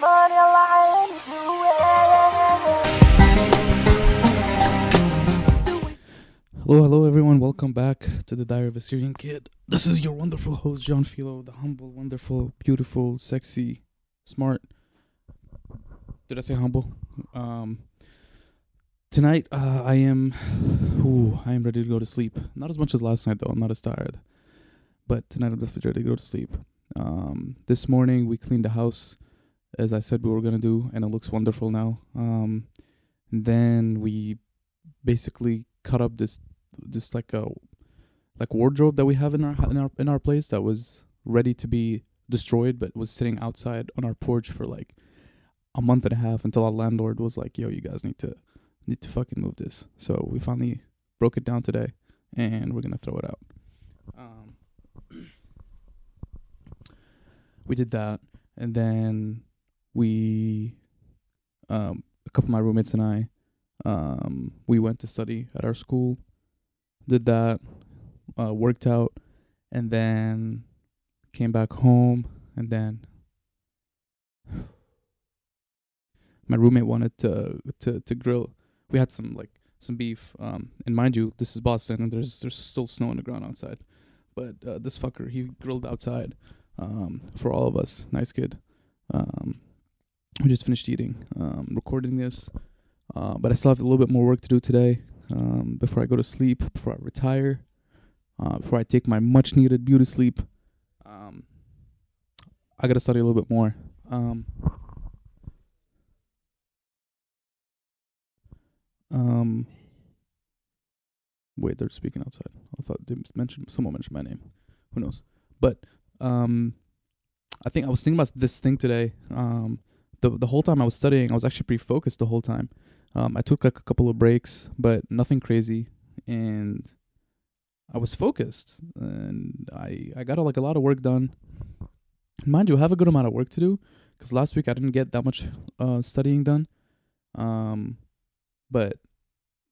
Hello, hello, everyone. Welcome back to the Diary of a Syrian Kid. This is your wonderful host, John Philo, the humble, wonderful, beautiful, sexy, smart. Did I say humble? Um, tonight, uh, I am, ooh, I am ready to go to sleep. Not as much as last night, though. I'm not as tired. But tonight, I'm definitely ready to go to sleep. Um, this morning, we cleaned the house, as I said we were gonna do, and it looks wonderful now. Um, then we basically cut up this just like a like wardrobe that we have in our in our in our place that was ready to be destroyed but was sitting outside on our porch for like a month and a half until our landlord was like yo you guys need to need to fucking move this so we finally broke it down today and we're gonna throw it out um we did that and then we um a couple of my roommates and i um we went to study at our school did that, uh, worked out, and then came back home, and then my roommate wanted to to to grill. We had some like some beef, um, and mind you, this is Boston, and there's there's still snow on the ground outside. But uh, this fucker, he grilled outside um, for all of us. Nice kid. Um, we just finished eating, um, recording this, uh, but I still have a little bit more work to do today um, before I go to sleep, before I retire, uh, before I take my much needed beauty sleep. Um, I gotta study a little bit more. Um, um, wait, they're speaking outside. I thought they mentioned someone mentioned my name. Who knows? But um, I think I was thinking about this thing today. Um, the the whole time I was studying, I was actually pretty focused the whole time. Um, I took like a couple of breaks, but nothing crazy, and I was focused, and I I got like a lot of work done. Mind you, I have a good amount of work to do because last week I didn't get that much uh, studying done. Um, but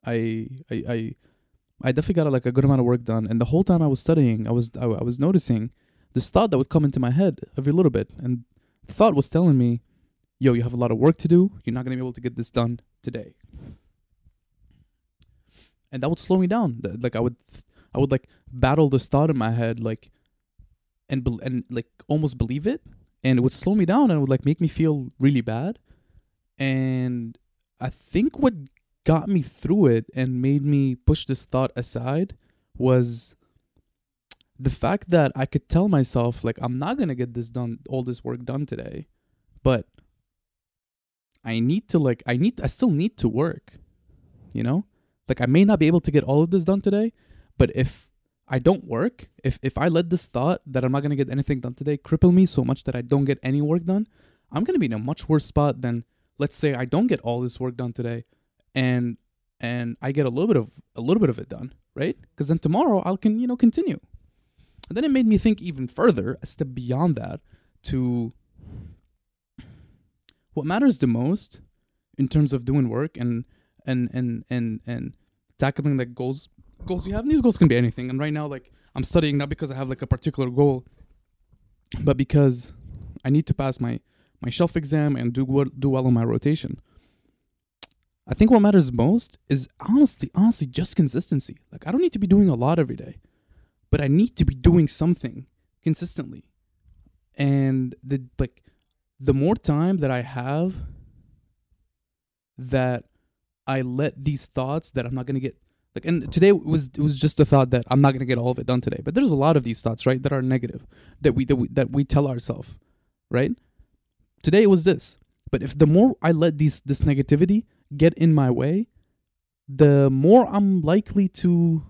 I I I I definitely got like a good amount of work done, and the whole time I was studying, I was I, I was noticing this thought that would come into my head every little bit, and the thought was telling me, "Yo, you have a lot of work to do. You're not gonna be able to get this done today." And that would slow me down. Like I would, I would like battle this thought in my head, like, and bel and like almost believe it, and it would slow me down, and it would like make me feel really bad. And I think what got me through it and made me push this thought aside was the fact that I could tell myself like I'm not going to get this done all this work done today but I need to like I need I still need to work you know like I may not be able to get all of this done today but if I don't work if if I let this thought that I'm not going to get anything done today cripple me so much that I don't get any work done I'm going to be in a much worse spot than let's say I don't get all this work done today and and I get a little bit of a little bit of it done, right? Because then tomorrow I'll can you know continue. And then it made me think even further, a step beyond that, to what matters the most in terms of doing work and and and and and tackling like goals goals you have. And these goals can be anything. And right now, like I'm studying not because I have like a particular goal, but because I need to pass my my shelf exam and do well, do well on my rotation. I think what matters most is honestly, honestly, just consistency. Like I don't need to be doing a lot every day, but I need to be doing something consistently. And the like, the more time that I have, that I let these thoughts that I'm not gonna get like, and today was it was just a thought that I'm not gonna get all of it done today. But there's a lot of these thoughts, right, that are negative, that we that we that we tell ourselves, right? Today it was this, but if the more I let these this negativity get in my way, the more I'm likely to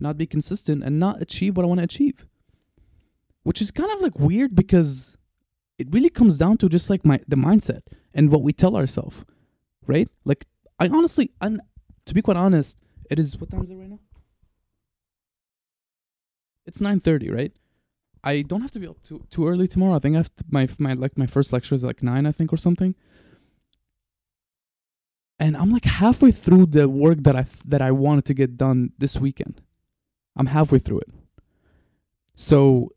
not be consistent and not achieve what I want to achieve. Which is kind of like weird because it really comes down to just like my the mindset and what we tell ourselves, right? Like I honestly, and to be quite honest, it is what time is it right now? It's nine thirty, right? I don't have to be up too too early tomorrow. I think I have to, my my like my first lecture is like nine, I think, or something and I'm like halfway through the work that I that I wanted to get done this weekend. I'm halfway through it. So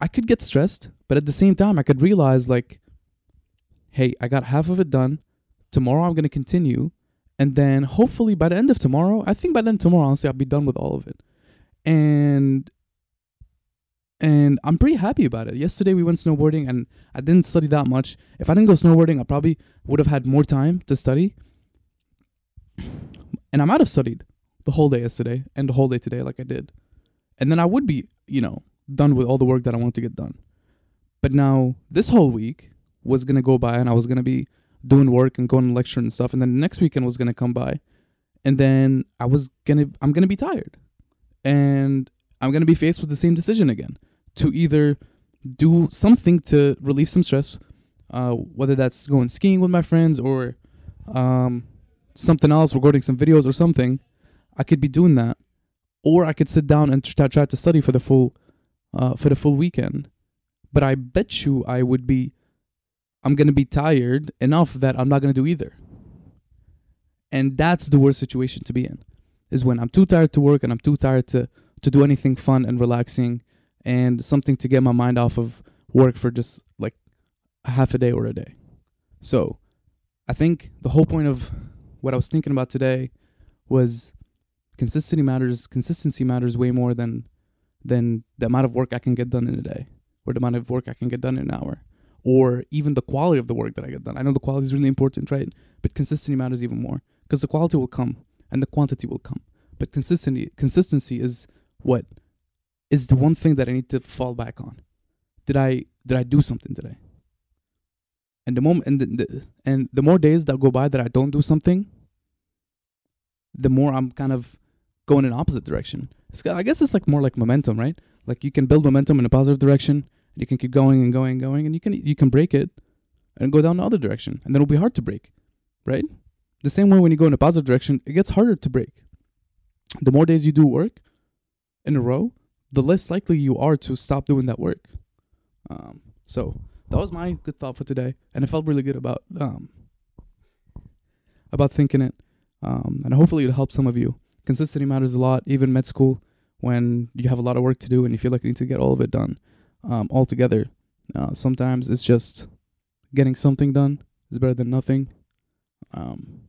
I could get stressed, but at the same time I could realize like hey, I got half of it done. Tomorrow I'm gonna continue, and then hopefully by the end of tomorrow, I think by then tomorrow, honestly, I'll be done with all of it. And and I'm pretty happy about it. Yesterday we went snowboarding and I didn't study that much. If I didn't go snowboarding, I probably would have had more time to study. And I might have studied the whole day yesterday and the whole day today like I did. And then I would be, you know, done with all the work that I want to get done. But now this whole week was gonna go by and I was gonna be doing work and going to lecture and stuff. And then the next weekend was gonna come by. And then I was gonna I'm gonna be tired. And I'm gonna be faced with the same decision again to either do something to relieve some stress, uh, whether that's going skiing with my friends or um, something else, recording some videos or something. I could be doing that, or I could sit down and try to study for the full uh, for the full weekend. But I bet you I would be. I'm gonna be tired enough that I'm not gonna do either. And that's the worst situation to be in, is when I'm too tired to work and I'm too tired to to do anything fun and relaxing and something to get my mind off of work for just like a half a day or a day. So, I think the whole point of what I was thinking about today was consistency matters. Consistency matters way more than than the amount of work I can get done in a day, or the amount of work I can get done in an hour, or even the quality of the work that I get done. I know the quality is really important, right? But consistency matters even more because the quality will come and the quantity will come. But consistency consistency is what is the one thing that I need to fall back on. Did I did I do something today? And the moment and the, the and the more days that go by that I don't do something, the more I'm kind of going in opposite direction. I guess it's like more like momentum, right? Like you can build momentum in a positive direction, and you can keep going and going and going, and you can you can break it and go down the other direction, and then it'll be hard to break, right? The same way when you go in a positive direction, it gets harder to break. The more days you do work in a row, the less likely you are to stop doing that work. Um, so that was my good thought for today, and I felt really good about um, about thinking it, um, and hopefully it'll help some of you. Consistency matters a lot, even med school, when you have a lot of work to do and you feel like you need to get all of it done um, all together. Uh, sometimes it's just getting something done is better than nothing, um,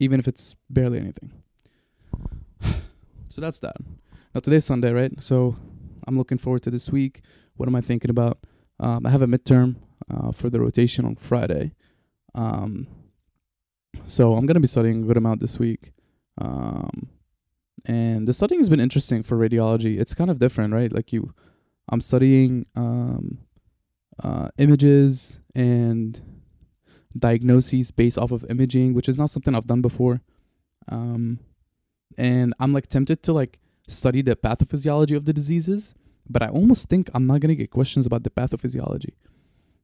even if it's barely anything. so that's that. Now today's Sunday, right? So I'm looking forward to this week. What am I thinking about? Um, I have a midterm uh, for the rotation on Friday. Um, so I'm gonna be studying a good amount this week. Um, and the studying has been interesting for radiology. It's kind of different, right? Like you, I'm studying um, uh, images and diagnoses based off of imaging, which is not something I've done before. Um, and I'm like tempted to like study the pathophysiology of the diseases, but I almost think I'm not gonna get questions about the pathophysiology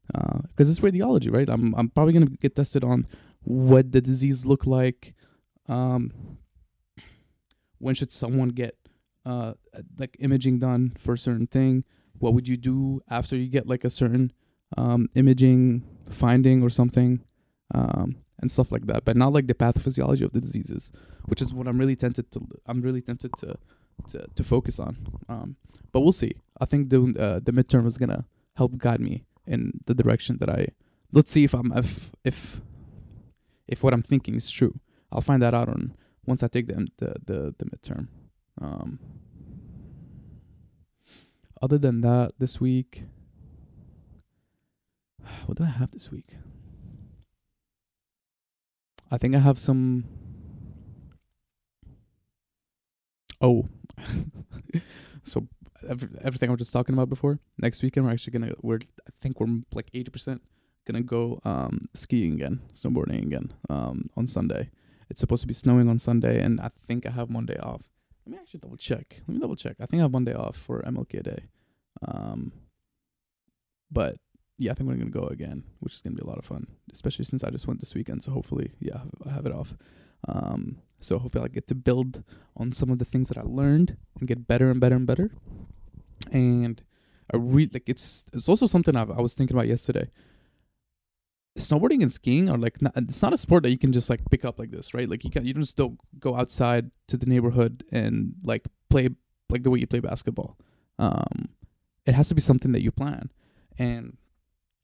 because uh, it's radiology, right? I'm I'm probably gonna get tested on what the disease look like. Um, when should someone get uh, like imaging done for a certain thing? What would you do after you get like a certain um, imaging finding or something? Um, and stuff like that, but not like the pathophysiology of the diseases, which is what I'm really tempted to. I'm really tempted to to, to focus on. Um, but we'll see. I think the uh, the midterm is gonna help guide me in the direction that I. Let's see if I'm if if if what I'm thinking is true. I'll find that out on once I take the the the, the midterm. Um, other than that, this week, what do I have this week? I think I have some. Oh, so every, everything I was just talking about before. Next weekend we're actually gonna we're I think we're like eighty percent gonna go um skiing again, snowboarding again um on Sunday. It's supposed to be snowing on Sunday, and I think I have Monday off. Let me actually double check. Let me double check. I think I have Monday off for MLK Day. Um, but yeah, I think we're gonna go again, which is gonna be a lot of fun, especially since I just went this weekend. So hopefully, yeah, I have it off. Um, so hopefully I get to build on some of the things that I learned and get better and better and better. And I read like it's it's also something I've, I was thinking about yesterday. Snowboarding and skiing are like not, it's not a sport that you can just like pick up like this, right? Like you can you just don't go outside to the neighborhood and like play like the way you play basketball. Um, it has to be something that you plan. And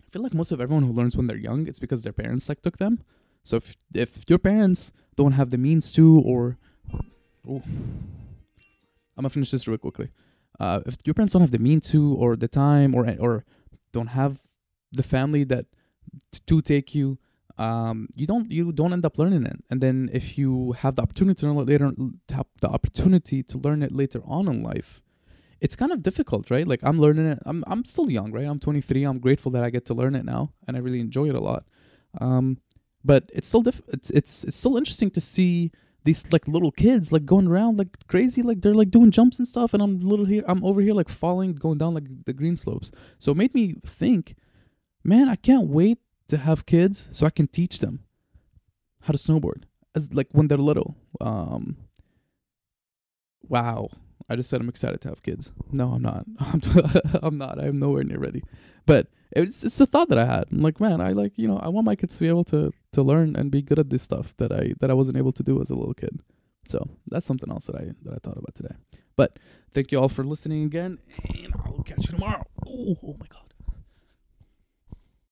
I feel like most of everyone who learns when they're young, it's because their parents like took them. So if if your parents don't have the means to, or oh, I'm gonna finish this real quickly. Uh, if your parents don't have the means to, or the time, or or don't have the family that to take you, um, you don't you don't end up learning it. And then if you have the opportunity to learn later, have the opportunity to learn it later on in life, it's kind of difficult, right? Like I'm learning it. I'm I'm still young, right? I'm 23. I'm grateful that I get to learn it now, and I really enjoy it a lot. Um, but it's still diff- it's it's it's still interesting to see these like little kids like going around like crazy like they're like doing jumps and stuff and i'm little here i'm over here like falling going down like the green slopes so it made me think man i can't wait to have kids so i can teach them how to snowboard as like when they're little um wow i just said i'm excited to have kids no i'm not i'm, I'm not i'm nowhere near ready but it's it's a thought that I had. I'm like, man, I like you know I want my kids to be able to to learn and be good at this stuff that I that I wasn't able to do as a little kid. So that's something else that I that I thought about today. But thank you all for listening again, and I'll catch you tomorrow. Oh my god.